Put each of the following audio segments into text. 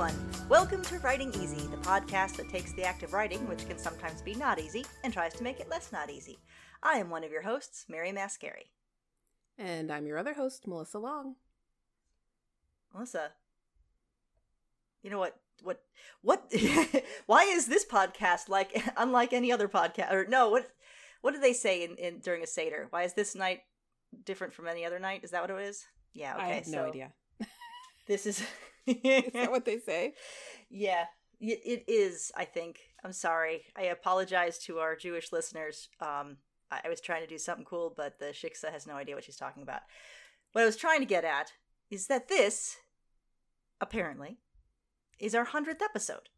everyone. Welcome to Writing Easy, the podcast that takes the act of writing, which can sometimes be not easy, and tries to make it less not easy. I am one of your hosts, Mary Mascari. And I'm your other host, Melissa Long. Melissa, you know what? What? What? why is this podcast like unlike any other podcast? Or no, what? What do they say in, in during a seder? Why is this night different from any other night? Is that what it is? Yeah. Okay. I have no idea. This is. Is that what they say? Yeah, it, it is. I think. I'm sorry. I apologize to our Jewish listeners. Um, I, I was trying to do something cool, but the shiksa has no idea what she's talking about. What I was trying to get at is that this, apparently, is our hundredth episode.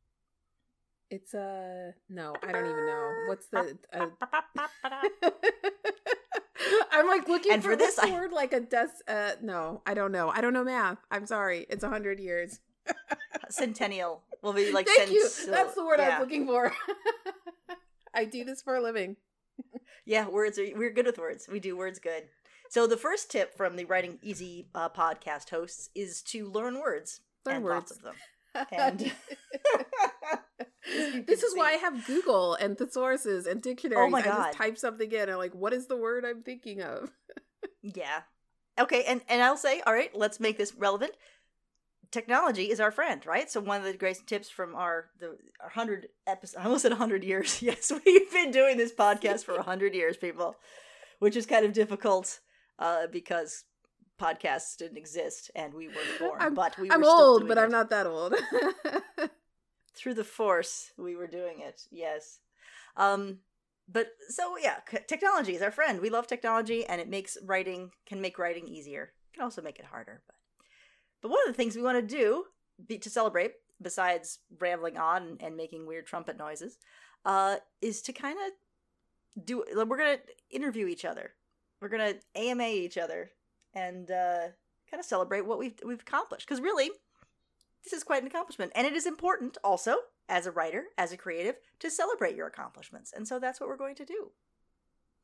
It's a uh, no. I don't even know what's the. Uh... I'm like looking and for, for this I... word like a des. Uh, no, I don't know. I don't know math. I'm sorry. It's a hundred years. Centennial will be like. Thank you. That's the word yeah. I was looking for. I do this for a living. yeah, words are. We're good with words. We do words good. So the first tip from the Writing Easy uh, podcast hosts is to learn words learn and words. lots of them. And this is see. why I have Google and thesauruses and dictionaries. Oh my God. I just type something in and like, what is the word I'm thinking of? yeah. Okay, and, and I'll say, all right, let's make this relevant. Technology is our friend, right? So one of the great tips from our the our hundred episode, I almost said hundred years. Yes, we've been doing this podcast for hundred years, people, which is kind of difficult uh, because podcasts didn't exist and we weren't born. I'm, but we I'm old, but it. I'm not that old. Through the force, we were doing it. Yes. Um, but so yeah, technology is our friend. We love technology, and it makes writing can make writing easier. It can also make it harder. But but one of the things we want to do be, to celebrate, besides rambling on and, and making weird trumpet noises, uh, is to kind of do. We're gonna interview each other. We're gonna AMA each other and uh, kind of celebrate what we've we've accomplished. Because really, this is quite an accomplishment, and it is important also as a writer, as a creative, to celebrate your accomplishments. And so that's what we're going to do.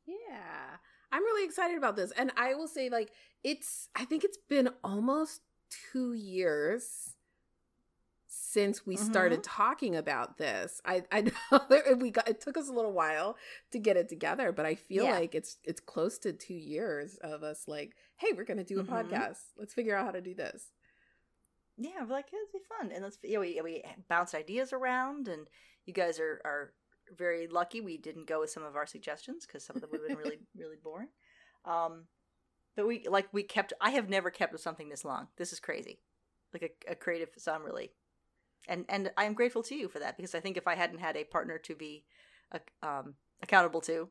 Yeah. I'm really excited about this. And I will say, like, it's, I think it's been almost two years since we mm-hmm. started talking about this. I I know we got it took us a little while to get it together, but I feel yeah. like it's it's close to 2 years of us like, hey, we're going to do a mm-hmm. podcast. Let's figure out how to do this. Yeah, we're like it'd be fun, and let's yeah we we bounced ideas around, and you guys are are very lucky we didn't go with some of our suggestions because some of them would have been really really boring. Um, but we like we kept. I have never kept with something this long. This is crazy, like a, a creative. So I'm really and and I am grateful to you for that because I think if I hadn't had a partner to be um, accountable to,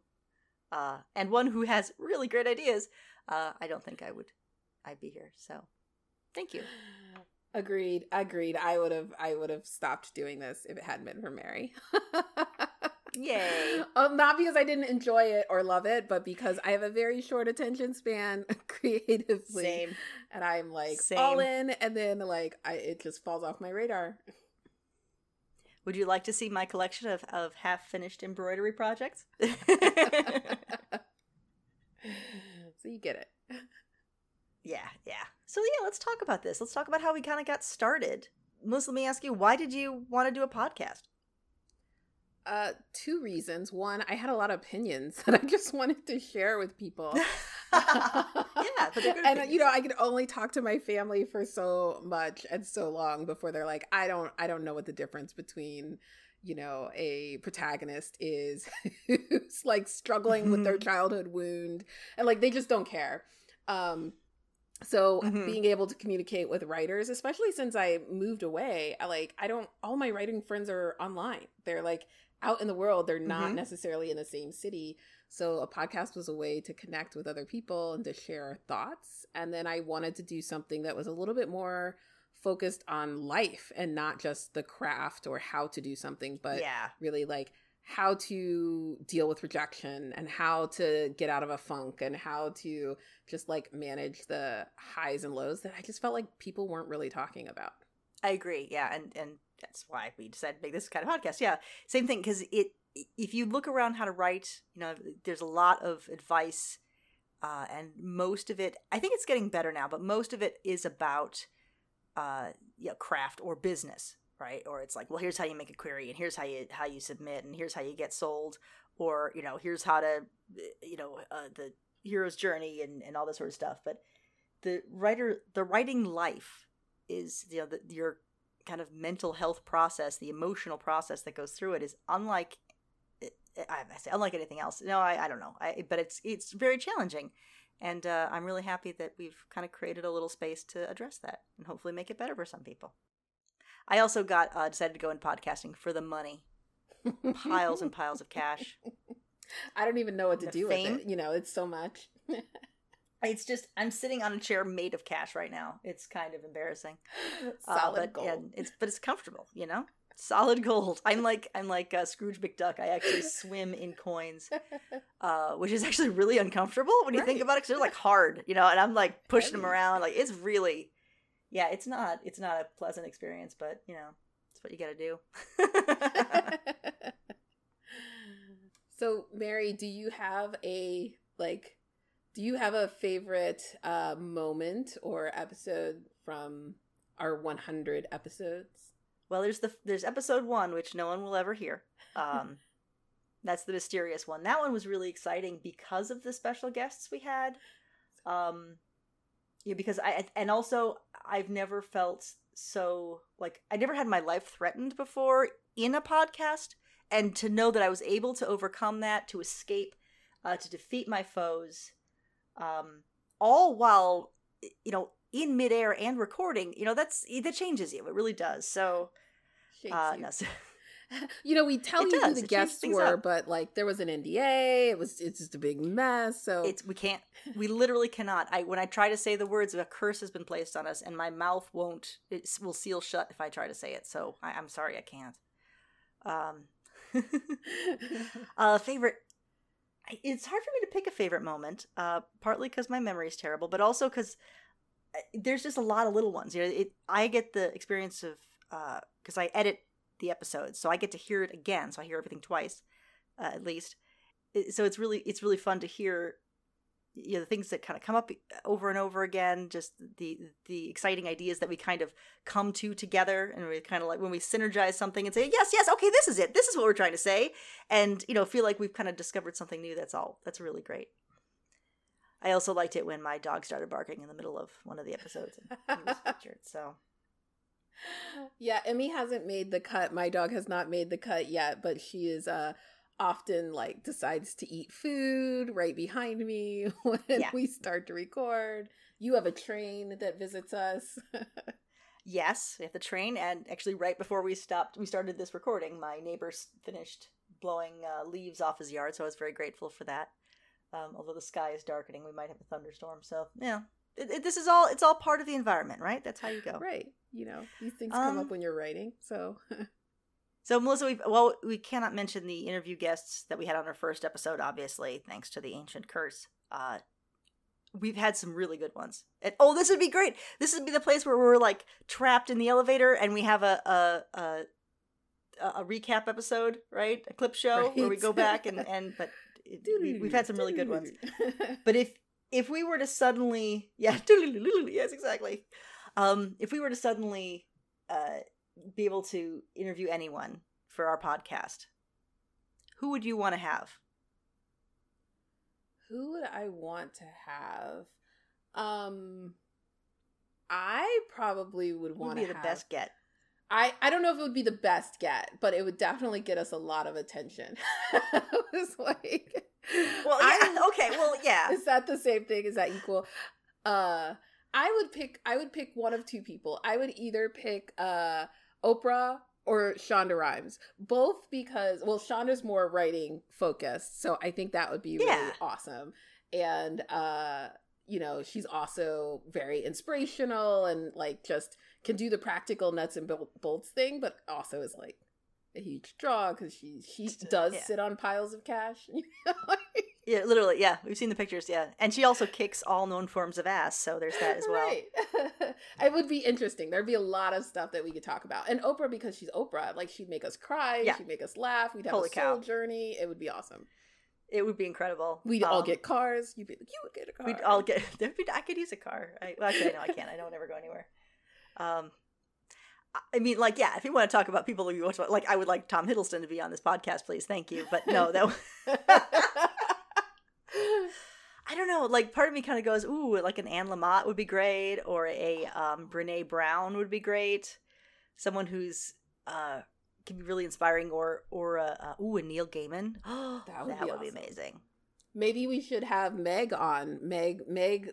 uh, and one who has really great ideas, uh, I don't think I would I'd be here. So, thank you. Agreed. Agreed. I would have I would have stopped doing this if it hadn't been for Mary. Yay. Um, not because I didn't enjoy it or love it, but because I have a very short attention span creatively. Same. And I'm like Same. all in and then like I it just falls off my radar. Would you like to see my collection of, of half finished embroidery projects? so you get it. Yeah, yeah. So yeah, let's talk about this. Let's talk about how we kind of got started. Melissa, let me ask you, why did you want to do a podcast? Uh, two reasons. One, I had a lot of opinions that I just wanted to share with people. yeah, and you know, I could only talk to my family for so much and so long before they're like, I don't, I don't know what the difference between, you know, a protagonist is who's like struggling with their mm-hmm. childhood wound, and like they just don't care. Um, so mm-hmm. being able to communicate with writers especially since i moved away i like i don't all my writing friends are online they're like out in the world they're not mm-hmm. necessarily in the same city so a podcast was a way to connect with other people and to share thoughts and then i wanted to do something that was a little bit more focused on life and not just the craft or how to do something but yeah. really like how to deal with rejection and how to get out of a funk and how to just like manage the highs and lows that I just felt like people weren't really talking about. I agree. Yeah, and and that's why we decided to make this kind of podcast. Yeah, same thing because it if you look around how to write, you know, there's a lot of advice, uh, and most of it, I think it's getting better now, but most of it is about uh, know, craft or business, right? Or it's like, well, here's how you make a query, and here's how you how you submit, and here's how you get sold, or you know, here's how to, you know, uh, the hero's journey and and all this sort of stuff. But the writer, the writing life is you know the, your kind of mental health process, the emotional process that goes through it is unlike I say unlike anything else. No, I, I don't know. I, but it's it's very challenging, and uh, I'm really happy that we've kind of created a little space to address that and hopefully make it better for some people. I also got uh, decided to go in podcasting for the money, piles and piles of cash. I don't even know what to the do fame. with it. You know, it's so much. it's just I'm sitting on a chair made of cash right now. It's kind of embarrassing. Solid uh, but, gold. It's but it's comfortable, you know solid gold. I'm like I'm like uh, Scrooge McDuck. I actually swim in coins, uh, which is actually really uncomfortable when you right. think about it. Because they're like hard, you know, and I'm like pushing them around. Like it's really, yeah, it's not it's not a pleasant experience, but you know, it's what you got to do. so, Mary, do you have a like? Do you have a favorite uh, moment or episode from our 100 episodes? Well, there's the there's episode one, which no one will ever hear. Um, that's the mysterious one. That one was really exciting because of the special guests we had. Um, yeah, because I and also I've never felt so like I never had my life threatened before in a podcast, and to know that I was able to overcome that, to escape, uh, to defeat my foes, um, all while you know in midair and recording, you know, that's that changes you. It really does. So, uh, no, so, you know, we tell it you does. who the it guests were, up. but like there was an NDA. It was it's just a big mess. So it's we can't. We literally cannot. I when I try to say the words, a curse has been placed on us, and my mouth won't. It will seal shut if I try to say it. So I, am sorry, I can't. Um, uh, favorite it's hard for me to pick a favorite moment uh, partly because my memory is terrible but also because there's just a lot of little ones. You know, it, I get the experience of because uh, I edit the episodes, so I get to hear it again. So I hear everything twice, uh, at least. It, so it's really it's really fun to hear you know the things that kind of come up over and over again just the the exciting ideas that we kind of come to together and we kind of like when we synergize something and say yes yes okay this is it this is what we're trying to say and you know feel like we've kind of discovered something new that's all that's really great I also liked it when my dog started barking in the middle of one of the episodes and he was featured. So yeah, Emmy hasn't made the cut. My dog has not made the cut yet, but she is uh often like decides to eat food right behind me when yeah. we start to record. You have a train that visits us. yes, we have the train, and actually, right before we stopped, we started this recording. My neighbor finished blowing uh, leaves off his yard, so I was very grateful for that. Um, although the sky is darkening, we might have a thunderstorm. So yeah, it, it, this is all it's all part of the environment, right? That's how you go. Right. You know, these things come um, up when you're writing. So. so Melissa, we well, we cannot mention the interview guests that we had on our first episode, obviously, thanks to the ancient curse. Uh, we've had some really good ones. And oh, this would be great. This would be the place where we're like trapped in the elevator and we have a a a, a recap epised, right? A clip show right. where we go back and and but we, have had some really good ones. but if if we were to suddenly, yeah, yes, exactly. Um, if we were to suddenly uh, be able to interview anyone for our podcast, who would you want to have? Who would I want to have? Um, I probably would want to be the have... best get. I, I don't know if it would be the best get, but it would definitely get us a lot of attention. it was like, well, yeah, okay, well, yeah. Is that the same thing? Is that equal? Uh, I would pick. I would pick one of two people. I would either pick uh Oprah or Shonda Rhimes, both because well, Shonda's more writing focused, so I think that would be really awesome. And uh, you know, she's also very inspirational and like just can do the practical nuts and bolts thing, but also is like a huge draw because she she does yeah. sit on piles of cash. yeah, literally. Yeah, we've seen the pictures. Yeah, and she also kicks all known forms of ass. So there's that as well. Right. it would be interesting. There'd be a lot of stuff that we could talk about. And Oprah, because she's Oprah, like she'd make us cry. Yeah. She'd make us laugh. We'd have Holy a soul cow. journey. It would be awesome. It would be incredible. We'd um, all get cars. You'd be like, you would get a car. We'd all get. Be, I could use a car. I, well, actually, no, I can't. I don't ever go anywhere. Um, I mean, like, yeah, if you want to talk about people who you watch, like, I would like Tom Hiddleston to be on this podcast, please. Thank you. But no, that. I don't know. Like, part of me kind of goes, ooh, like an Anne Lamott would be great, or a um, Brene Brown would be great. Someone who's uh, can be really inspiring, or or uh, uh, ooh, a Neil Gaiman. that would, that be, would awesome. be amazing. Maybe we should have Meg on. Meg Meg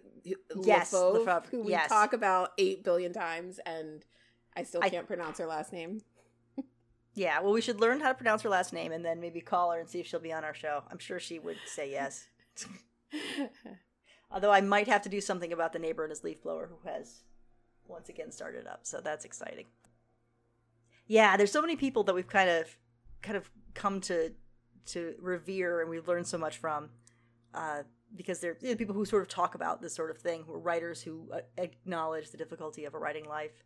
yes, who we yes. talk about eight billion times, and I still can't I, pronounce her last name. yeah, well, we should learn how to pronounce her last name, and then maybe call her and see if she'll be on our show. I'm sure she would say yes. Although I might have to do something about the neighbor and his leaf blower who has once again started up. So that's exciting. Yeah, there's so many people that we've kind of kind of come to to revere and we've learned so much from uh, because they're you know, people who sort of talk about this sort of thing, who are writers who uh, acknowledge the difficulty of a writing life.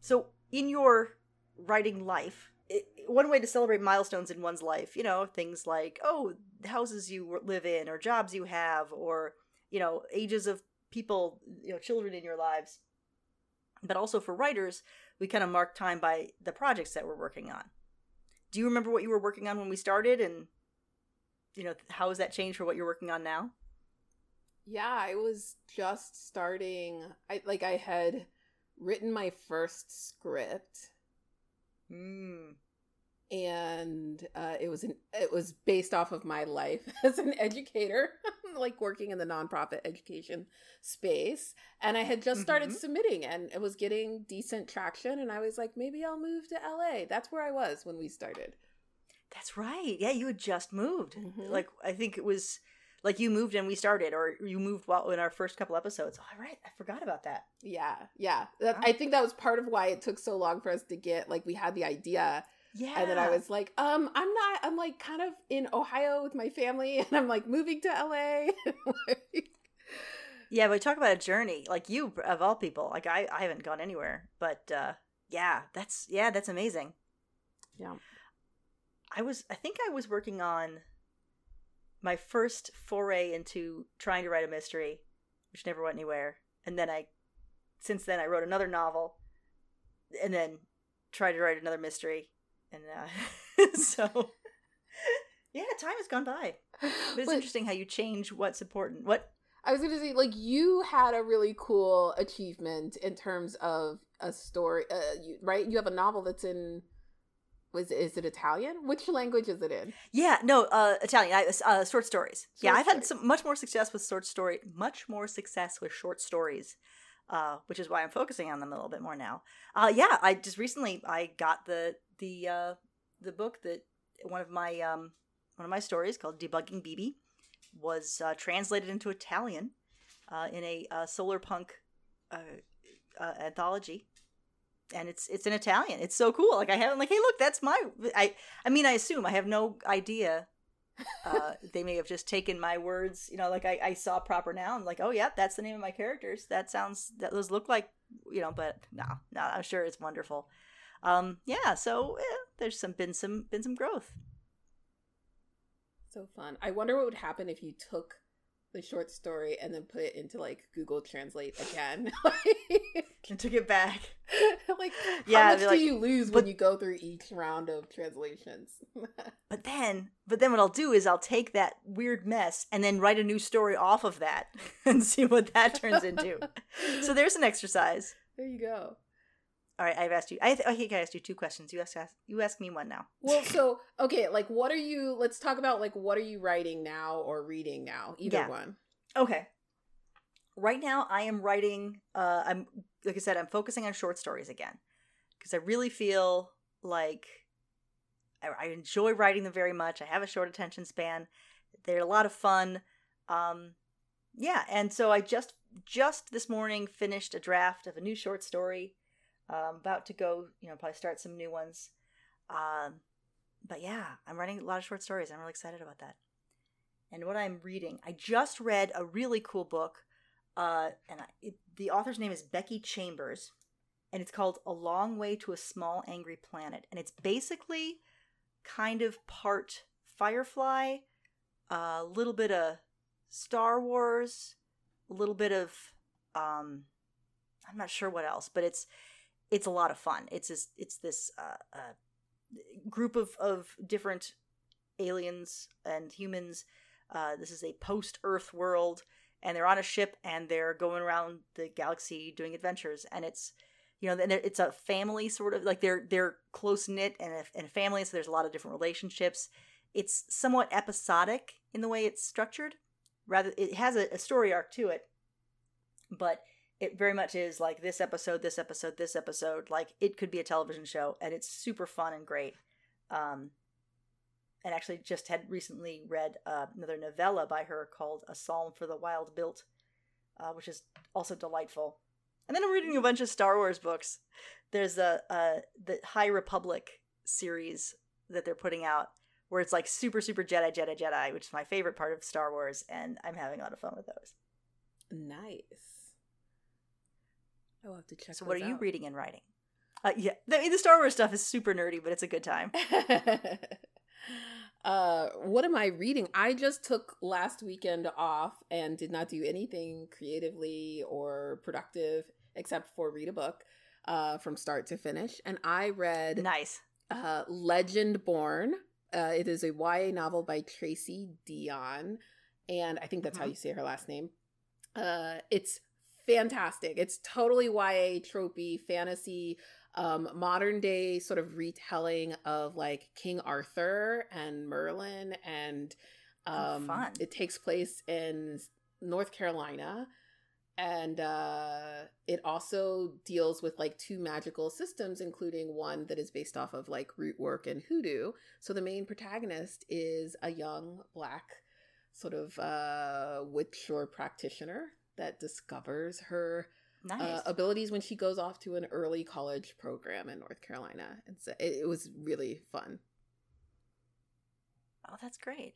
So, in your writing life, it, one way to celebrate milestones in one's life, you know, things like, oh, houses you live in, or jobs you have, or, you know, ages of people, you know, children in your lives. But also for writers, we kind of mark time by the projects that we're working on. Do you remember what you were working on when we started and you know how has that changed for what you're working on now? Yeah, I was just starting I like I had written my first script. Mm and uh, it was an it was based off of my life as an educator, like working in the nonprofit education space. And I had just started mm-hmm. submitting, and it was getting decent traction. And I was like, maybe I'll move to LA. That's where I was when we started. That's right. Yeah, you had just moved. Mm-hmm. Like I think it was like you moved and we started, or you moved while in our first couple episodes. All right, I forgot about that. Yeah, yeah. That, wow. I think that was part of why it took so long for us to get like we had the idea yeah. And then I was like, um, I'm not, I'm like kind of in Ohio with my family and I'm like moving to LA. yeah, but talk about a journey. Like you, of all people, like I, I haven't gone anywhere, but uh, yeah, that's, yeah, that's amazing. Yeah. I was, I think I was working on my first foray into trying to write a mystery, which never went anywhere. And then I, since then, I wrote another novel and then tried to write another mystery and uh, so yeah, time has gone by. But it's interesting how you change what's important. What I was going to say, like you had a really cool achievement in terms of a story, uh, you, right? You have a novel that's in. Was is it Italian? Which language is it in? Yeah, no, uh, Italian. I, uh, short stories. Short yeah, I've stories. had some much more success with short story, much more success with short stories uh, which is why I'm focusing on them a little bit more now. Uh, yeah, I just recently I got the the uh, the book that one of my um, one of my stories called Debugging BB was uh, translated into Italian uh, in a uh, solar punk uh, uh, anthology, and it's it's in Italian. It's so cool. Like I have, I'm like, hey, look, that's my. I I mean, I assume I have no idea uh, they may have just taken my words, you know, like I, I saw proper noun, like, oh yeah, that's the name of my characters. That sounds that those look like, you know, but no, no, I'm sure it's wonderful. Um, yeah, so yeah, there's some been some been some growth. So fun. I wonder what would happen if you took the short story and then put it into like Google Translate again. and took it back. like, yeah, how much like, do you lose but, when you go through each round of translations? but then, but then what I'll do is I'll take that weird mess and then write a new story off of that and see what that turns into. so there's an exercise. There you go. All right, I've asked you. I, th- I think I asked you two questions. You ask, ask you ask me one now. Well, so okay, like what are you? Let's talk about like what are you writing now or reading now? Either yeah. one. Okay. Right now, I am writing. Uh, I'm like I said, I'm focusing on short stories again because I really feel like I, I, enjoy writing them very much. I have a short attention span. They're a lot of fun. Um, yeah, and so I just just this morning finished a draft of a new short story um, about to go, you know, probably start some new ones. Um, but yeah, I'm writing a lot of short stories. I'm really excited about that. And what I'm reading, I just read a really cool book, uh, and I, it, the author's name is Becky Chambers, and it's called A Long Way to a Small Angry Planet. And it's basically kind of part Firefly, a little bit of Star Wars, a little bit of um, I'm not sure what else, but it's it's a lot of fun. It's this it's this uh, uh, group of of different aliens and humans. Uh, this is a post Earth world, and they're on a ship and they're going around the galaxy doing adventures. And it's you know, it's a family sort of like they're they're close knit and a, and family, so there's a lot of different relationships. It's somewhat episodic in the way it's structured. Rather, it has a, a story arc to it, but it very much is like this episode, this episode, this episode. Like it could be a television show, and it's super fun and great. Um, and actually, just had recently read uh, another novella by her called "A Psalm for the Wild Built," uh, which is also delightful. And then I'm reading a bunch of Star Wars books. There's a, a the High Republic series that they're putting out, where it's like super super Jedi Jedi Jedi, which is my favorite part of Star Wars, and I'm having a lot of fun with those. Nice. I'll have to check. So, what are out. you reading and writing? Uh, yeah, the, the Star Wars stuff is super nerdy, but it's a good time. uh, what am I reading? I just took last weekend off and did not do anything creatively or productive except for read a book uh, from start to finish. And I read nice uh, Legendborn. Uh, it is a YA novel by Tracy Deonn, and I think that's mm-hmm. how you say her last name. Uh, it's fantastic. It's totally YA tropey fantasy, um, modern day sort of retelling of like King Arthur and Merlin, and oh, um, oh, it takes place in North Carolina. And uh, it also deals with like two magical systems, including one that is based off of like root work and hoodoo. So the main protagonist is a young black sort of uh, witch or practitioner that discovers her uh, nice. uh, abilities when she goes off to an early college program in North Carolina. And so it, it was really fun. Oh, that's great.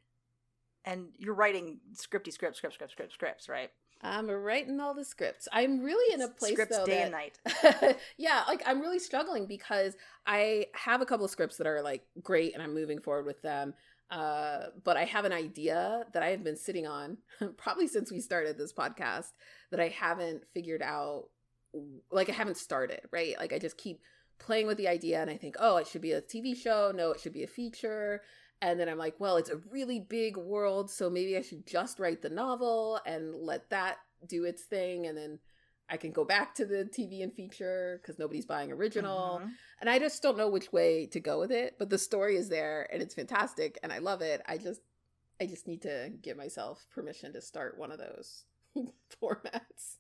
And you're writing scripty scripts, script, script, scripts, scripts, right? I'm writing all the scripts. I'm really in a place scripts though, day that, and night. yeah, like I'm really struggling because I have a couple of scripts that are like great, and I'm moving forward with them. Uh, but I have an idea that I have been sitting on probably since we started this podcast that I haven't figured out. Like I haven't started, right? Like I just keep playing with the idea and I think, oh, it should be a TV show. No, it should be a feature. And then I'm like, well, it's a really big world. So maybe I should just write the novel and let that do its thing. And then I can go back to the TV and feature because nobody's buying original. Mm-hmm. And I just don't know which way to go with it. But the story is there and it's fantastic and I love it. I just I just need to give myself permission to start one of those formats.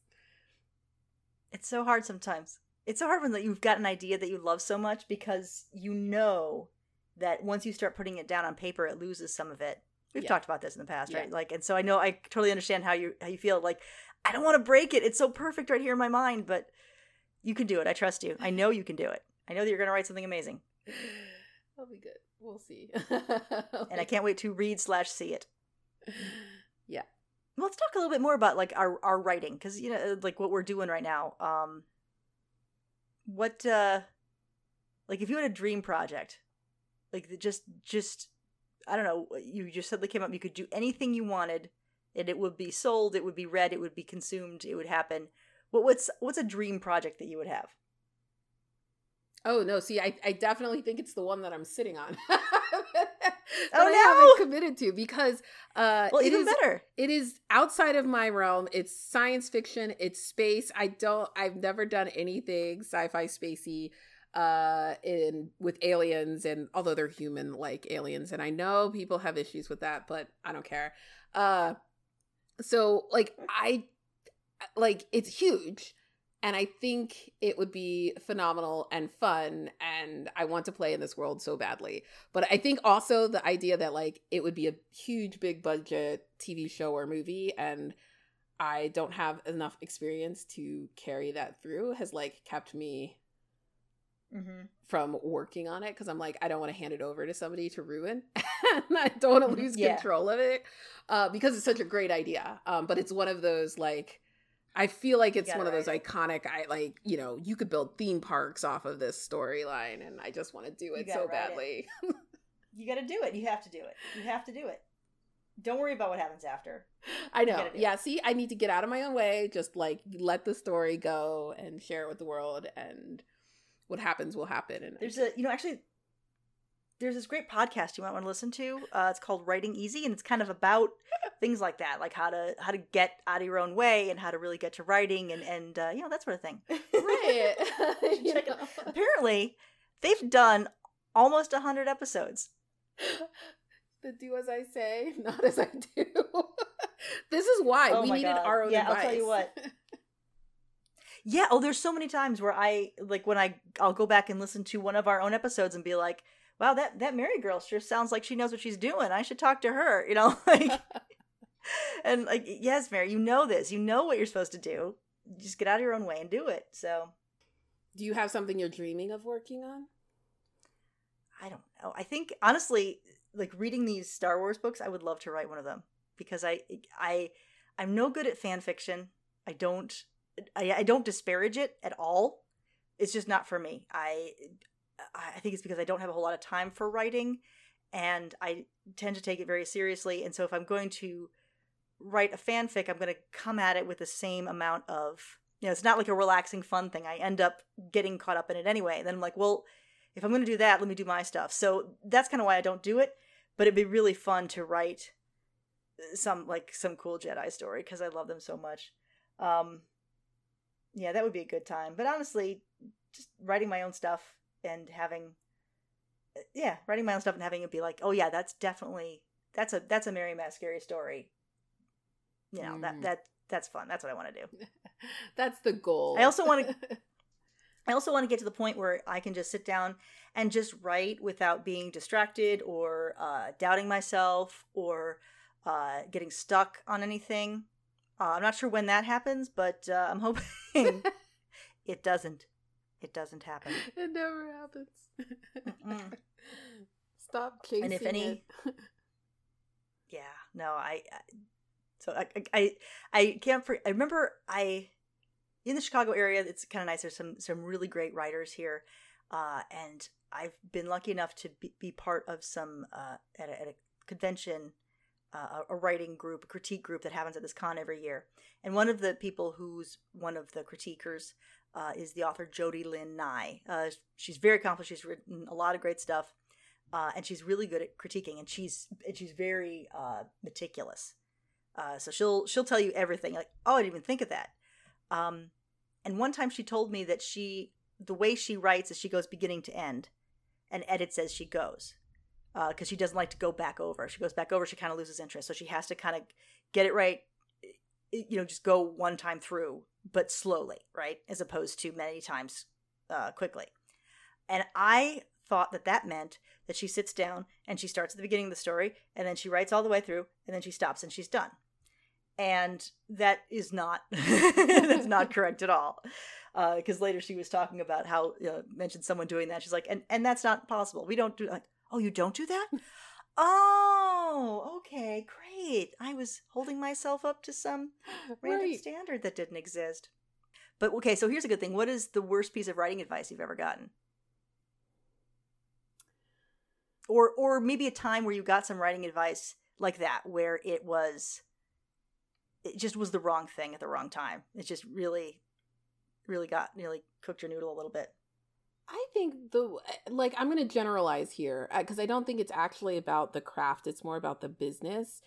It's so hard sometimes. It's so hard when you've got an idea that you love so much because you know that once you start putting it down on paper, it loses some of it. We've yeah. talked about this in the past, yeah. right? Like, and so I know I totally understand how you how you feel. Like, I don't want to break it. It's so perfect right here in my mind, but you can do it. I trust you. I know you can do it. I know that you're going to write something amazing. That'll be good. We'll see. and I can't wait to read slash see it. Yeah. Well, let's talk a little bit more about like our our writing because you know like what we're doing right now. Um, what uh, like if you had a dream project, like just just I don't know. You just suddenly came up. You could do anything you wanted and it would be sold, it would be read, it would be consumed, it would happen. What what's what's a dream project that you would have? Oh no, see, I, I definitely think it's the one that I'm sitting on. oh no, I haven't committed to because uh, well, it even is, better. It is outside of my realm. It's science fiction. It's space. I don't. I've never done anything sci-fi spacey uh in with aliens and although they're human like aliens and i know people have issues with that but i don't care uh so like I like it's huge and I think it would be phenomenal and fun and I want to play in this world so badly. But I think also the idea that like it would be a huge big budget TV show or movie and I don't have enough experience to carry that through has like kept me mm-hmm. from working on it because I'm like, I don't want to hand it over to somebody to ruin. I don't want to mm-hmm. lose yeah. control of it uh, because it's such a great idea. Um, but it's one of those like, I feel like it's one of those iconic. I like, you know, you could build theme parks off of this storyline, and I just want to do it so badly. It. you got to do it. You have to do it. You have to do it. Don't worry about what happens after. I know. Yeah, see, I need to get out of my own way, just like let the story go and share it with the world and what happens will happen. And there's a, you know, actually there's this great podcast you might want to listen to. Uh, it's called Writing Easy, and it's kind of about things like that, like how to how to get out of your own way and how to really get to writing and and uh, you know that sort of thing. Right. Apparently, they've done almost a hundred episodes. The do as I say, not as I do. this is why oh we needed God. our own. Yeah. I'll tell you what. Yeah. Oh, there's so many times where I like when I I'll go back and listen to one of our own episodes and be like wow, that that Mary girl sure sounds like she knows what she's doing. I should talk to her, you know, like and like yes, Mary, you know this. You know what you're supposed to do. Just get out of your own way and do it. So, do you have something you're dreaming of working on? I don't know. I think honestly, like reading these Star Wars books, I would love to write one of them because I I I'm no good at fan fiction. I don't I, I don't disparage it at all. It's just not for me. I I think it's because I don't have a whole lot of time for writing and I tend to take it very seriously. And so if I'm going to write a fanfic, I'm going to come at it with the same amount of, you know, it's not like a relaxing, fun thing. I end up getting caught up in it anyway. And then I'm like, well, if I'm going to do that, let me do my stuff. So that's kind of why I don't do it. But it'd be really fun to write some like some cool Jedi story because I love them so much. Um, yeah, that would be a good time. But honestly, just writing my own stuff and having uh, yeah writing my own stuff and having it be like oh yeah that's definitely that's a that's a mary mascari story you know mm. that that that's fun that's what i want to do that's the goal i also want to i also want to get to the point where i can just sit down and just write without being distracted or uh, doubting myself or uh, getting stuck on anything uh, i'm not sure when that happens but uh, i'm hoping it doesn't it doesn't happen. It never happens. Stop chasing and if any, it. yeah, no, I. So I, I, I can't. I remember I, in the Chicago area. It's kind of nice. There's some some really great writers here, uh, and I've been lucky enough to be, be part of some uh, at, a, at a convention uh, a writing group, a critique group that happens at this con every year. And one of the people who's one of the critiquers uh, is the author Jodi Lyn Nye. Uh, she's very accomplished. She's written a lot of great stuff, uh, and she's really good at critiquing. And she's and she's very uh, meticulous. Uh, so she'll she'll tell you everything. Like, oh, I didn't even think of that. Um, and one time she told me that she the way she writes is she goes beginning to end, and edits as she goes because uh, she doesn't like to go back over. She goes back over, she kind of loses interest. So she has to kind of get it right, you know, just go one time through, but slowly, right? As opposed to many times uh, quickly. And I thought that that meant that she sits down and she starts at the beginning of the story and then she writes all the way through and then she stops and she's done. And that is not that's not correct at all. Because uh, later she was talking about how know, mentioned someone doing that. She's like, and and that's not possible. We don't do like Oh, you don't do that? oh, okay, great. I was holding myself up to some random right. standard that didn't exist. But okay, so here's a good thing. What is the worst piece of writing advice you've ever gotten? Or or maybe a time where you got some writing advice like that where it was it just was the wrong thing at the wrong time. It just really really got really cooked your noodle a little bit. I think the like I'm going to generalize here because uh, I don't think it's actually about the craft. It's more about the business.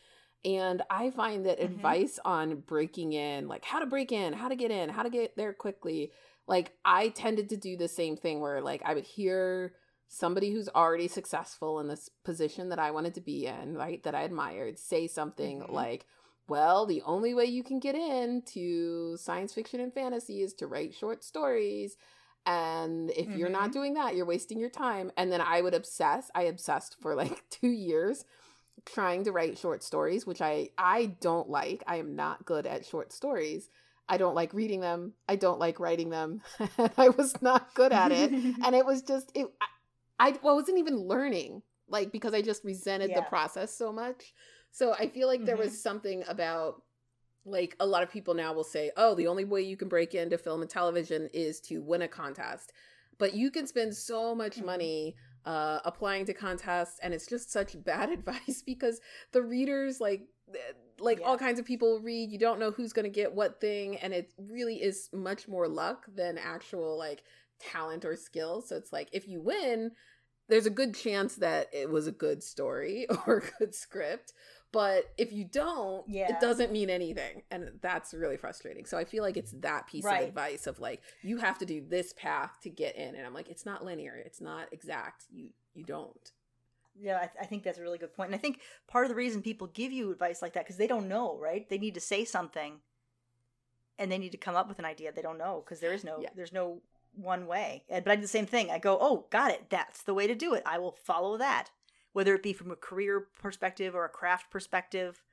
And I find that mm-hmm. advice on breaking in, like how to break in, how to get in, how to get there quickly, like I tended to do the same thing where like I would hear somebody who's already successful in this position that I wanted to be in, right? That I admired, say something mm-hmm. like, well, the only way you can get into science fiction and fantasy is to write short stories and if mm-hmm. you're not mm-hmm. doing that you're wasting your time and then i would obsess i obsessed for like two years trying to write short stories which i i don't like i am not good at short stories i don't like reading them i don't like writing them i was not good at it and it was just it i, I wasn't even learning like because i just resented yeah. the process so much so i feel like mm-hmm. there was mm-hmm. something about like a lot of people now will say, oh, the only way you can break into film and television is to win a contest. But you can spend so much mm-hmm. money uh, applying to contests, and it's just such bad advice because the readers like like yeah. all kinds of people read. You don't know who's going to get what thing, and it really is much more luck than actual like talent or skill. So it's like if you win, there's a good chance that it was a good story or a good script. But if you don't, yeah. it doesn't mean anything. And that's really frustrating. So I feel like it's that piece right. of advice of like, you have to do this path to get in. And I'm like, it's not linear. It's not exact. You you don't. Yeah, I, th- I think that's a really good point. And I think part of the reason people give you advice like that because they don't know, right? They need to say something, and they need to come up with an idea. They don't know because there is no, yeah. there's no one way. But I do the same thing. I go, oh, got it. That's the way to do it. I will follow that whether it be from a career perspective or a craft perspective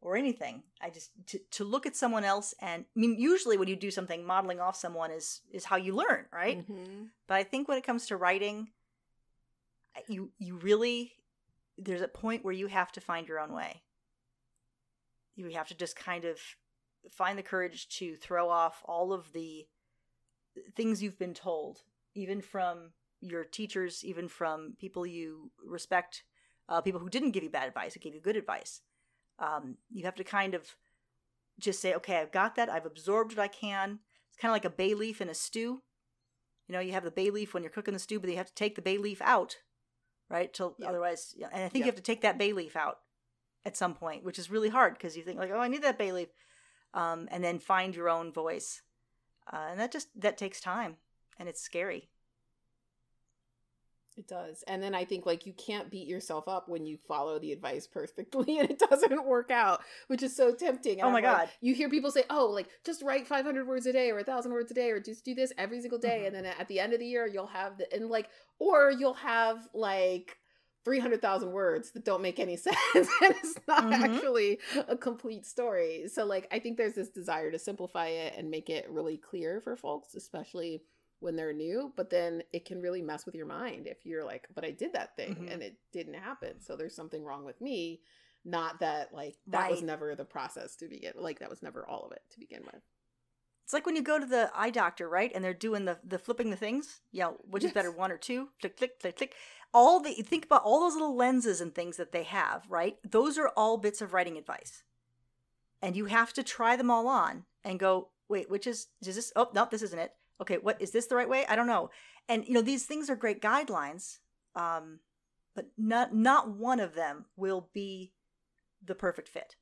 or anything. I just to, to look at someone else and I mean usually when you do something modeling off someone is is how you learn, right? Mm-hmm. But I think when it comes to writing you you really there's a point where you have to find your own way. You have to just kind of find the courage to throw off all of the things you've been told, even from your teachers, even from people you respect, uh, people who didn't give you bad advice, who gave you good advice. Um, you have to kind of just say, okay, I've got that. I've absorbed what I can. It's kind of like a bay leaf in a stew. You know, you have the bay leaf when you're cooking the stew, but you have to take the bay leaf out, right? Till yep. otherwise, and I think yep. you have to take that bay leaf out at some point, which is really hard because you think like, oh, I need that bay leaf, um, and then find your own voice, uh, and that just that takes time, and it's scary. It does. And then I think like you can't beat yourself up when you follow the advice perfectly and it doesn't work out, which is so tempting. And oh my I'm god. Like, you hear people say, "Oh, like just write 500 words a day or 1000 words a day or just do this every single day." Mm-hmm. And then at the end of the year, you'll have the and like or you'll have like 300,000 words that don't make any sense and it's not mm-hmm. actually a complete story. So like I think there's this desire to simplify it and make it really clear for folks, especially when they're new, but then it can really mess with your mind if you're like, but I did that thing mm-hmm. and it didn't happen. So there's something wrong with me. Not that like that right. was never the process to begin like that was never all of it to begin with. It's like when you go to the eye doctor, right? And they're doing the the flipping the things. Yeah, which yes. is better, one or two? Click, click, click, click. All the think about all those little lenses and things that they have, right? Those are all bits of writing advice. And you have to try them all on and go, wait, which is is this? Oh, no, this isn't it okay, what is this the right way? I don't know. And you know, these things are great guidelines, um, but not not one of them will be the perfect fit.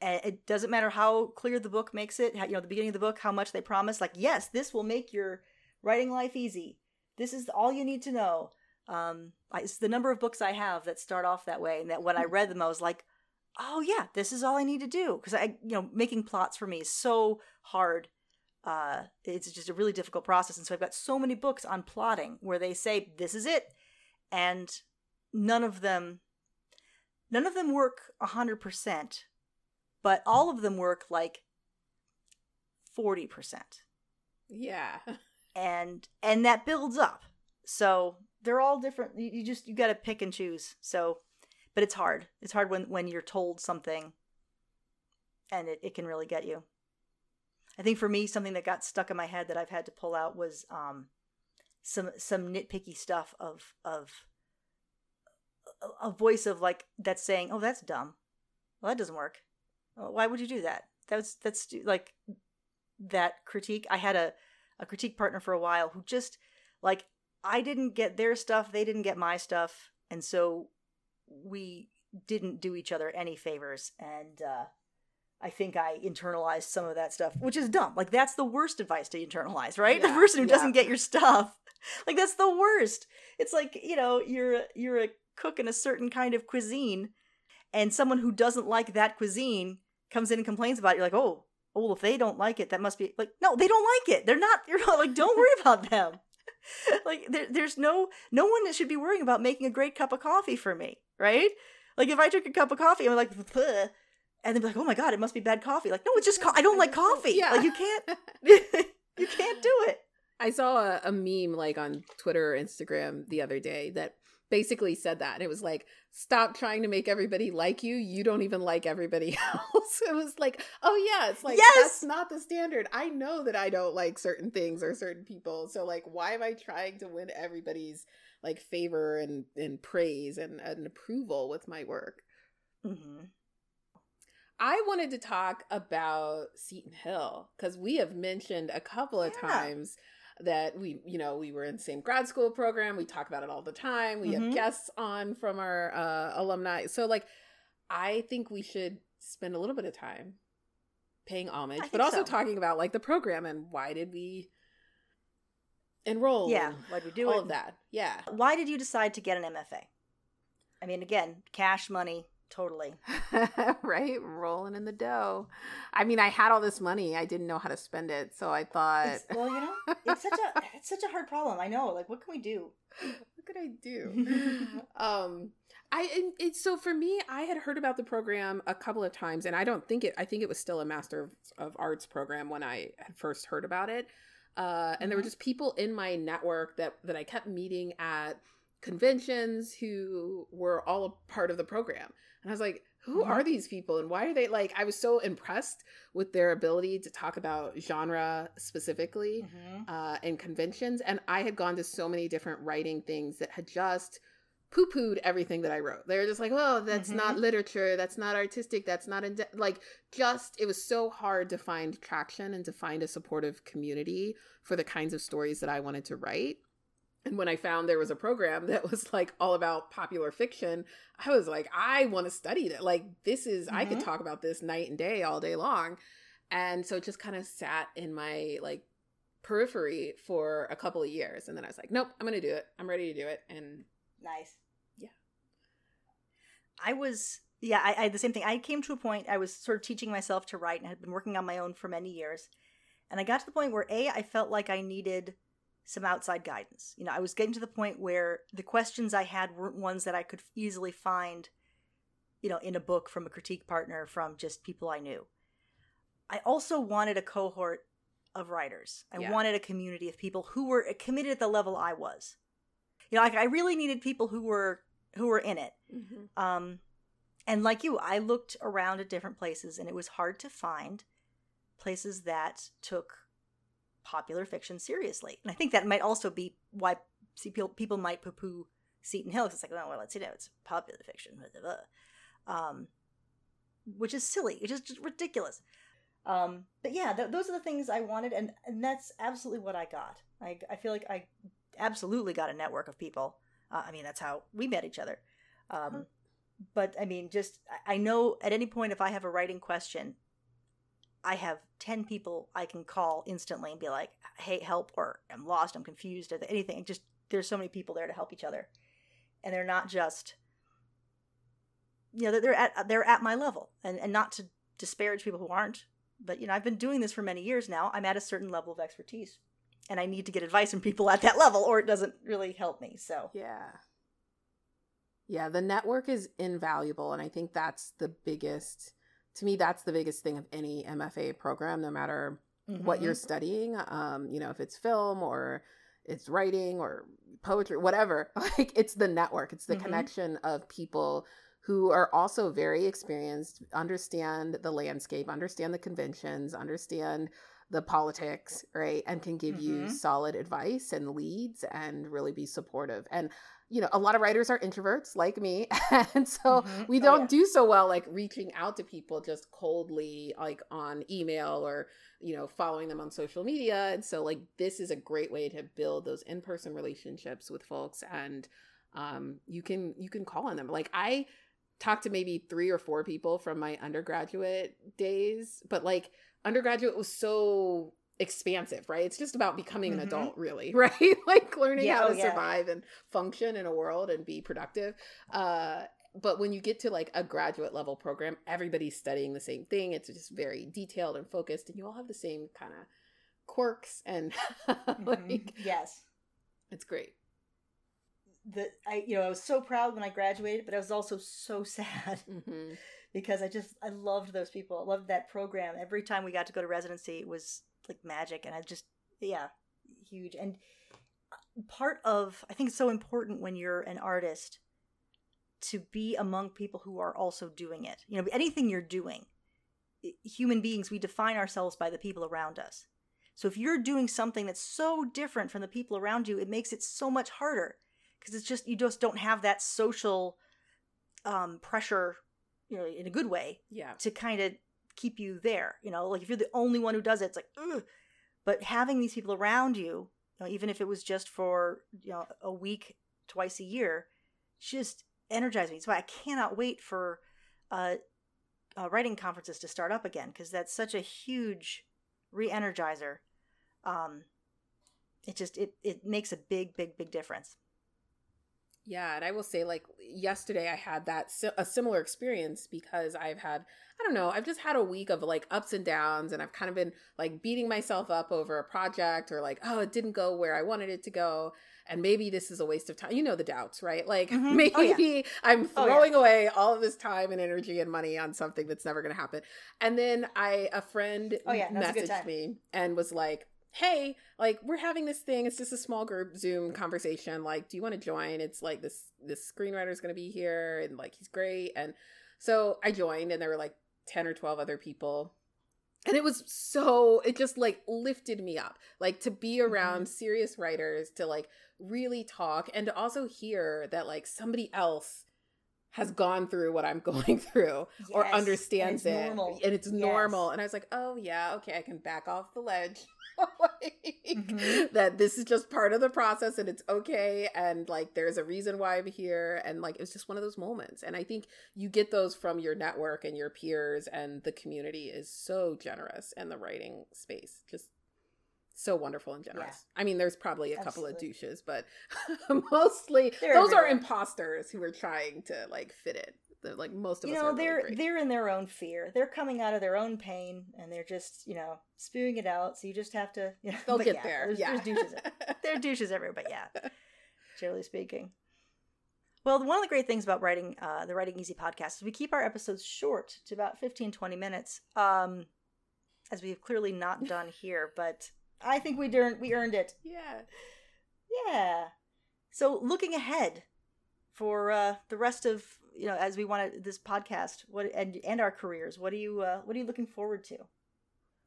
And it doesn't matter how clear the book makes it. How, you know, the beginning of the book, how much they promise. Like, yes, this will make your writing life easy. This is all you need to know. Um, I, it's the number of books I have that start off that way, and that when I read them, I was like, oh yeah, this is all I need to do. Because I, you know, making plots for me is so hard uh, it's just a really difficult process. And so I've got so many books on plotting where they say this is it, and none of them, none of them work a hundred percent, but all of them work like forty percent. Yeah, and and that builds up. So they're all different. You, you just you got to pick and choose. So, but it's hard. It's hard when when you're told something, and it, it can really get you. I think for me, something that got stuck in my head that I've had to pull out was um, some some nitpicky stuff of of a, voice of like that's saying, "Oh, that's dumb. Well, that doesn't work. Why would you do that? That's that's like that critique." I had a a critique partner for a while who just like I didn't get their stuff, they didn't get my stuff, and so we didn't do each other any favors, and uh, I think I internalized some of that stuff, which is dumb. Like that's the worst advice to internalize, right? Yeah, the person who yeah. doesn't get your stuff. Like that's the worst. It's like, you know, you're you're a cook in a certain kind of cuisine and someone who doesn't like that cuisine comes in and complains about it. You're like, "Oh, oh, well, if they don't like it, that must be like no, they don't like it. They're not you're not like don't worry about them." like there, there's no no one should be worrying about making a great cup of coffee for me, right? Like if I took a cup of coffee, I'm like, Bleh and they'd be like, "Oh my god, it must be bad coffee." Like, no, it's just co- I don't like coffee. Yeah. Like you can't you can't do it. I saw a, a, meme like on Twitter or Instagram the other day that basically said that. And it was like, stop trying to make everybody like you. You don't even like everybody else. it was like, oh yeah, it's like yes! that's not the standard. I know that I don't like certain things or certain people. So like why am I trying to win everybody's like favor and and praise and, and approval with my work. Mm-hmm. I wanted to talk about Seton Hill because we have mentioned a couple of Yeah. times that we, you know, we were in the same grad school program. We talk about it all the time. We Mhm. have guests on from our uh, alumni. So, like, I think we should spend a little bit of time paying homage, but also so. talking about like the program and why did we enroll? Yeah, why'd we do all it? of that. Yeah. Why did you decide to get an MFA? I mean, again, cash money, totally. right? Rolling in the dough. I mean, I had all this money. I didn't know how to spend it. So I thought, It's, well, you know, it's such a it's such a hard problem. I know. Like, what can we do? what could I do? um, I and it's so for me, I had heard about the program a couple of times, and I don't think it. I think it was still a Master of, of Arts program when I had first heard about it. Uh, and there were Mhm. just people in my network that that I kept meeting at conventions who were all a part of the program, and I was like. Who are these people and why are they like? I was so impressed with their ability to talk about genre specifically Mhm. uh, and conventions. And I had gone to so many different writing things that had just poo pooed everything that I wrote. They were just like, oh, that's Mhm. not literature. That's not artistic. That's not, in like, just, it was so hard to find traction and to find a supportive community for the kinds of stories that I wanted to write. And when I found there was a program that was like all about popular fiction, I was like, I want to study that. Like, this is, I could Mhm. talk about this night and day all day long. And so it just kind of sat in my like periphery for a couple of years. And then I was like, nope, I'm going to do it. I'm ready to do it. And Nice. Yeah. I was, yeah, I, I had the same thing. I came to a point, I was sort of teaching myself to write and had been working on my own for many years. And I got to the point where, A, I felt like I needed some outside guidance. You know, I was getting to the point where the questions I had weren't ones that I could easily find, you know, in a book from a critique partner, from just people I knew. I also wanted a cohort of writers. I Yeah. wanted a community of people who were committed at the level I was. You know, like I really needed people who were who were in it. Um, and like you, I looked around at different places, and it was hard to find places that took popular fiction seriously. And I think that might also be why see, people people might poo poo Seton Hill 'cause it's like, oh, well, let's you know, it's popular fiction, um, which is silly, which is just ridiculous. Um, but yeah, th- those are the things I wanted, and and that's absolutely what I got. I I feel like I absolutely got a network of people. Uh, I mean, that's how we met each other. Um. But I mean, just I know at any point if I have a writing question, I have ten people I can call instantly and be like, "Hey, help!" or "I'm lost," "I'm confused," or anything. Just there's so many people there to help each other, and they're not just you know they're at they're at my level, and and not to disparage people who aren't. But you know, I've been doing this for many years now. I'm at a certain level of expertise, and I need to get advice from people at that level, or it doesn't really help me. So Yeah. Yeah, the network is invaluable. And I think that's the biggest, to me, that's the biggest thing of any MFA program, no matter what Mhm. you're studying. Um, you know, if it's film or it's writing or poetry, whatever, like it's the network, it's the Mhm. connection of people who are also very experienced, understand the landscape, understand the conventions, understand the politics, right? And can give you Mhm. solid advice and leads and really be supportive. And you know, a lot of writers are introverts like me. And so Mhm. we Oh, don't yeah. do so well like reaching out to people just coldly like on email or you know following them on social media and so like this is a great way to build those in-person relationships with folks and um you can you can call on them like i talked to maybe three or four people from my undergraduate days but like undergraduate was so expansive right it's just about becoming Mhm. an adult really right like learning Yeah, how oh, to yeah. survive and function in a world and be productive uh but when you get to like a graduate level program everybody's studying the same thing it's just very detailed and focused and you all have the same kind of quirks and Mhm. like yes. it's great the I you know I was so proud when I graduated, but I was also so sad mm-hmm. Because I just I loved those people. I loved that program. Every time we got to go to residency, it was like magic, and I just yeah, huge. And uh, part of I think it's so important when you're an artist to be among people who are also doing it. You know, anything you're doing, human beings we define ourselves by the people around us. So if you're doing something that's so different from the people around you, it makes it so much harder because it's just you just don't have that social um pressure you know in a good way Yeah. to kind of keep you there you know like if you're the only one who does it it's like Ugh. but having these people around you, you know, even if it was just for you know a week twice a year just energized me so i cannot wait for uh, uh writing conferences to start up again because that's such a huge re-energizer um it just it it makes a big big big difference Yeah, and I will say, like yesterday, I had that a similar experience because I've had I don't know, I've just had a week of like ups and downs, and I've kind of been like beating myself up over a project or like, oh, it didn't go where I wanted it to go, and maybe this is a waste of time. You know the doubts, right? Like Mhm. maybe Oh, yeah. I'm Oh, yeah. throwing away all of this time and energy and money on something that's never going to happen. And then I a friend Oh, yeah, that's a good messaged me and was like, hey, like we're having this thing. It's just a small group Zoom conversation. Like, do you want to join? It's like this this screenwriter is going to be here, and like he's great. And so I joined, and there were like ten or twelve other people. And it was so, it just like lifted me up, like to be mm-hmm. around serious writers, to like really talk, and to also hear that like somebody else has gone through what I'm going through or understands and it normal. and it's normal Yes. and i was like oh yeah okay i can back off the ledge like, Mhm. that this is just part of the process and it's okay and like there's a reason why i'm here and like it was just one of those moments and i think you get those from your network and your peers and the community is so generous in the writing space just so wonderful and generous. I mean, there's probably a couple of douches, but mostly They're those are imposters who are trying to like fit it. They're, like most of you us know they're great. they're in their own fear they're coming out of their own pain and they're just you know spewing it out so you just have to you know, They'll get yeah, there. There's, yeah, there's douches. there are douches everywhere but yeah generally speaking well one of the great things about writing uh, the writing easy podcast is we keep our episodes short to about 15 20 minutes um as we've clearly not done here but i think we earned we earned it yeah. yeah. So looking ahead for uh, the rest of you know as we want to this podcast, what and and our careers, what are you uh, what are you looking forward to?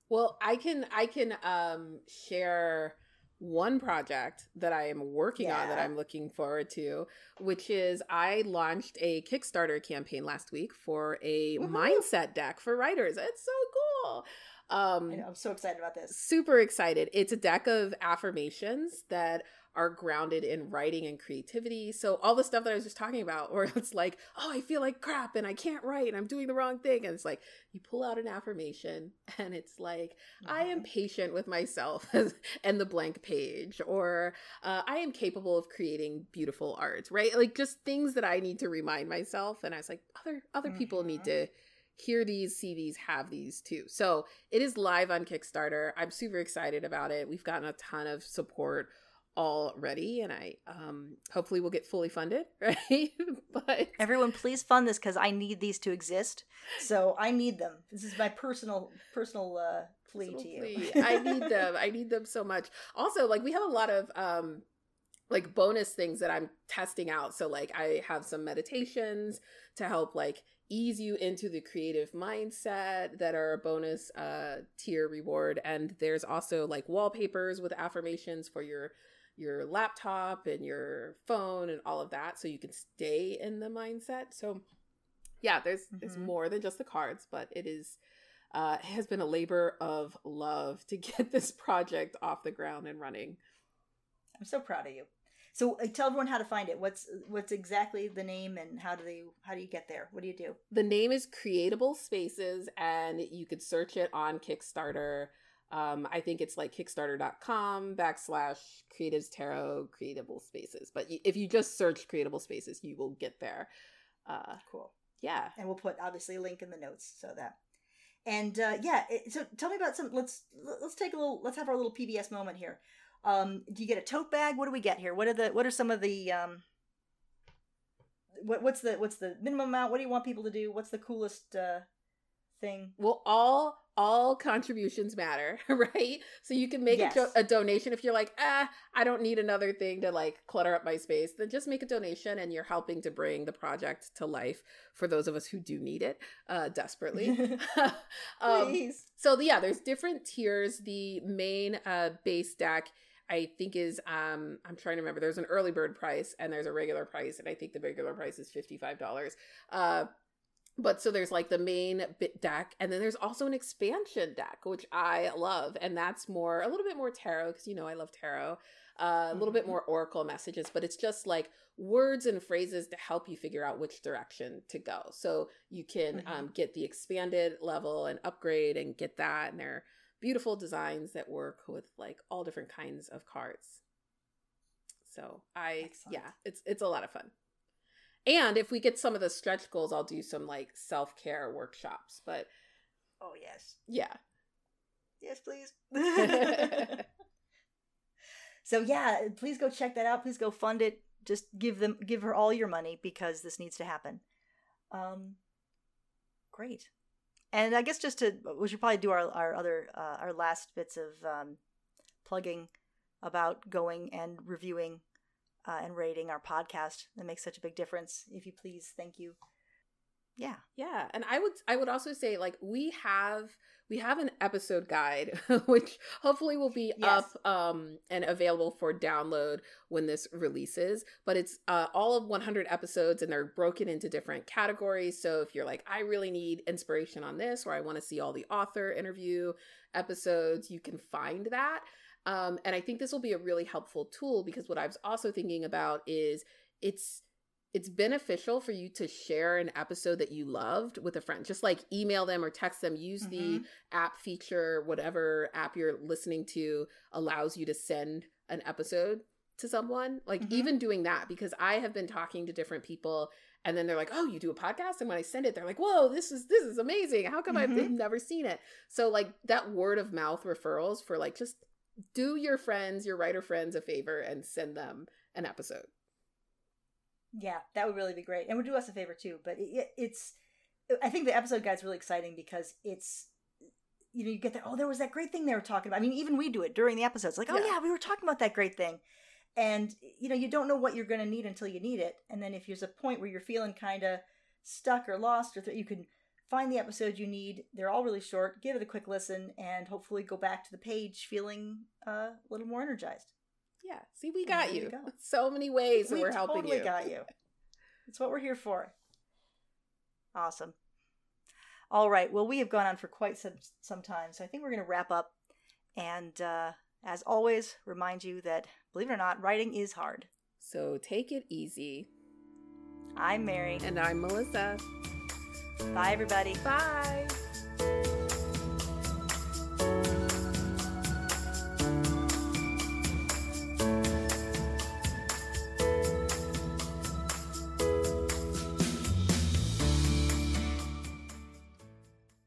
Well, I can I can um share one project that I am working on that I'm looking forward to, which is I launched a Kickstarter campaign last week for a Woohoo! mindset deck for writers. It's so cool. Um I I'm so excited about this. super excited. It's a deck of affirmations that are grounded in writing and creativity. So all the stuff that I was just talking about, where it's like, oh, I feel like crap and I can't write and I'm doing the wrong thing. And it's like you pull out an affirmation and it's like, I am Mhm. patient with myself and the blank page, or uh, I am capable of creating beautiful art, right? Like just things that I need to remind myself. And I was like, other other people need to hear these, see these, have these too. So it is live on Kickstarter. I'm super excited about it. We've gotten a ton of support already, and I um hopefully will get fully funded, right? but Everyone, please fund this because I need these to exist. So I need them. This is my personal personal uh, plea Little to you. plea. I need them. I need them so much. Also, like we have a lot of um like bonus things that I'm testing out. So like I have some meditations to help like ease you into the creative mindset that are a bonus uh tier reward and there's also like wallpapers with affirmations for your your laptop and your phone and all of that so you can stay in the mindset. So yeah, there's there's Mhm. more than just the cards, but it is uh, it has been a labor of love to get this project off the ground and running. I'm so proud of you. So uh, tell everyone how to find it. What's what's exactly the name and how do they how do you get there? What do you do? The name is Creatable Spaces, and you could search it on Kickstarter. Um, I think it's like kickstarter.com backslash creatives tarot creatable spaces. But if you just search creatable spaces, you will get there. Uh, Cool. yeah. and we'll put obviously a link in the notes so that and uh yeah it, so tell me about some let's let's take a little let's have our little pbs moment here um do you get a tote bag what do we get here what are the what are some of the um what, what's the what's the minimum amount what do you want people to do what's the coolest uh thing Well, all all contributions matter, right? So you can make Yes. a, do- a donation if you're like, ah, I don't need another thing to like clutter up my space. Then just make a donation, and you're helping to bring the project to life for those of us who do need it uh, desperately. um, please so yeah, there's different tiers. The main uh, base deck I think is um I'm trying to remember. There's an early bird price and there's a regular price, and I think the regular price is fifty five dollars. Uh, but so there's like the main bit deck, and then there's also an expansion deck, which I love, and that's more a little bit more tarot because you know I love tarot. Uh, a little bit mm-hmm. more oracle messages, but it's just like words and phrases to help you figure out which direction to go. So you can mm-hmm. um, get the expanded level and upgrade and get that, and they're beautiful designs that work with like all different kinds of cards. So I Excellent. yeah, it's it's a lot of fun. And if we get some of the stretch goals, I'll do some like self-care workshops. But oh yes. Yeah. Yes, please. so yeah, please go check that out. Please go fund it. Just give them give her all your money because this needs to happen. Um great. And I guess just to we should probably do our our other uh, our last bits of um, plugging about going and reviewing uh, and rating our podcast. That makes such a big difference. If you please, thank you yeah yeah and i would i would also say like we have we have an episode guide which hopefully will be yes. up um and available for download when this releases but it's uh, all of 100 episodes and they're broken into different categories so if you're like i really need inspiration on this or i want to see all the author interview episodes you can find that um and i think this will be a really helpful tool because what i was also thinking about is it's it's beneficial for you to share an episode that you loved with a friend. Just like email them or text them, use mm-hmm. the app feature, whatever app you're listening to allows you to send an episode to someone. Like mm-hmm. even doing that, because I have been talking to different people and then they're like, "Oh, you do a podcast?" And when I send it, they're like, "Whoa, this is this is amazing! How come mm-hmm. I've never seen it?" So like that word of mouth referrals for like just do your friends, your writer friends a favor and send them an episode. Yeah, that would really be great, and would do us a favor too. But it, it's, I think the episode guide's really exciting because it's, you know, you get there. Oh, there was that great thing they were talking about. I mean, even we do it during the episodes. Like, oh yeah, yeah we were talking about that great thing, and you know, you don't know what you're going to need until you need it. And then if there's a point where you're feeling kind of stuck or lost, or th- you can find the episode you need. They're all really short. Give it a quick listen, and hopefully go back to the page feeling uh, a little more energized. Yeah. See, we got you. Go. So many ways we that we're helping totally you. We got you. It's what we're here for. Awesome. All right. Well, we have gone on for quite some some time, so I think we're going to wrap up. And uh, as always, remind you that believe it or not, writing is hard. So take it easy. I'm Mary, and I'm Melissa. Bye, everybody. Bye.